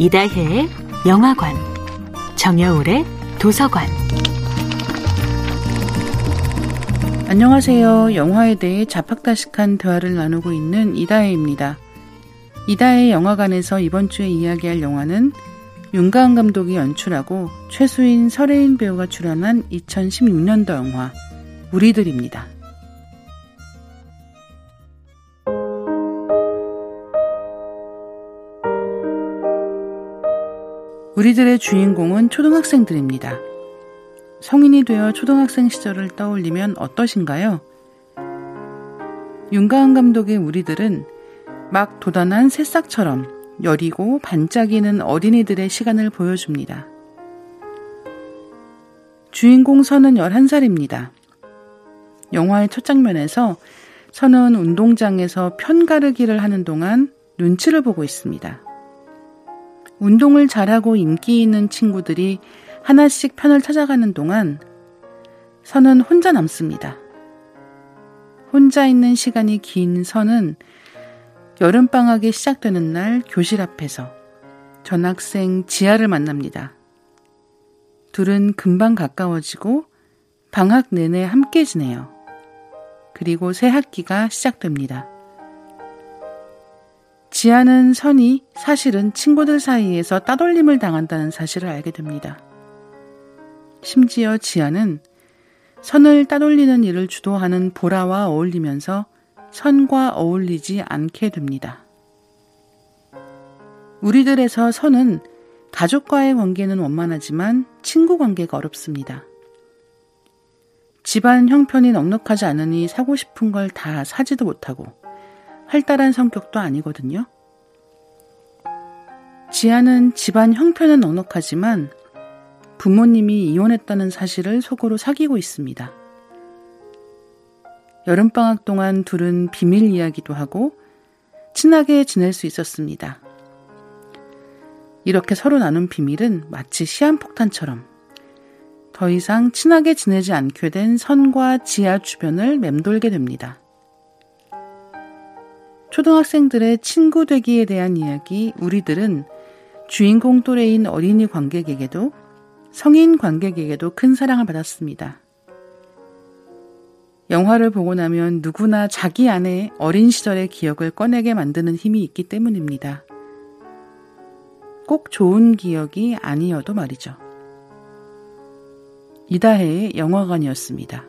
이다혜의 영화관, 정여울의 도서관. 안녕하세요. 영화에 대해 자팍다식한 대화를 나누고 있는 이다혜입니다. 이다혜 영화관에서 이번 주에 이야기할 영화는 윤가은 감독이 연출하고 최수인, 설혜인 배우가 출연한 2016년도 영화 우리들입니다. 우리들의 주인공은 초등학생들입니다. 성인이 되어 초등학생 시절을 떠올리면 어떠신가요? 윤가은 감독의 우리들은 막 도단한 새싹처럼 여리고 반짝이는 어린이들의 시간을 보여줍니다. 주인공 선은 11살입니다. 영화의 첫 장면에서 선은 운동장에서 편가르기를 하는 동안 눈치를 보고 있습니다. 운동을 잘하고 인기 있는 친구들이 하나씩 편을 찾아가는 동안 선은 혼자 남습니다. 혼자 있는 시간이 긴 선은 여름방학이 시작되는 날 교실 앞에서 전학생 지아를 만납니다. 둘은 금방 가까워지고 방학 내내 함께 지내요. 그리고 새 학기가 시작됩니다. 지아는 선이 사실은 친구들 사이에서 따돌림을 당한다는 사실을 알게 됩니다. 심지어 지아는 선을 따돌리는 일을 주도하는 보라와 어울리면서 선과 어울리지 않게 됩니다. 우리들에서 선은 가족과의 관계는 원만하지만 친구 관계가 어렵습니다. 집안 형편이 넉넉하지 않으니 사고 싶은 걸 다 사지도 못하고 활달한 성격도 아니거든요. 지아는 집안 형편은 넉넉하지만 부모님이 이혼했다는 사실을 속으로 사귀고 있습니다. 여름방학 동안 둘은 비밀 이야기도 하고 친하게 지낼 수 있었습니다. 이렇게 서로 나눈 비밀은 마치 시한폭탄처럼 더 이상 친하게 지내지 않게 된 선과 지하 주변을 맴돌게 됩니다. 초등학생들의 친구 되기에 대한 이야기, 우리들은 주인공 또래인 어린이 관객에게도 성인 관객에게도 큰 사랑을 받았습니다. 영화를 보고 나면 누구나 자기 안에 어린 시절의 기억을 꺼내게 만드는 힘이 있기 때문입니다. 꼭 좋은 기억이 아니어도 말이죠. 이다혜의 영화관이었습니다.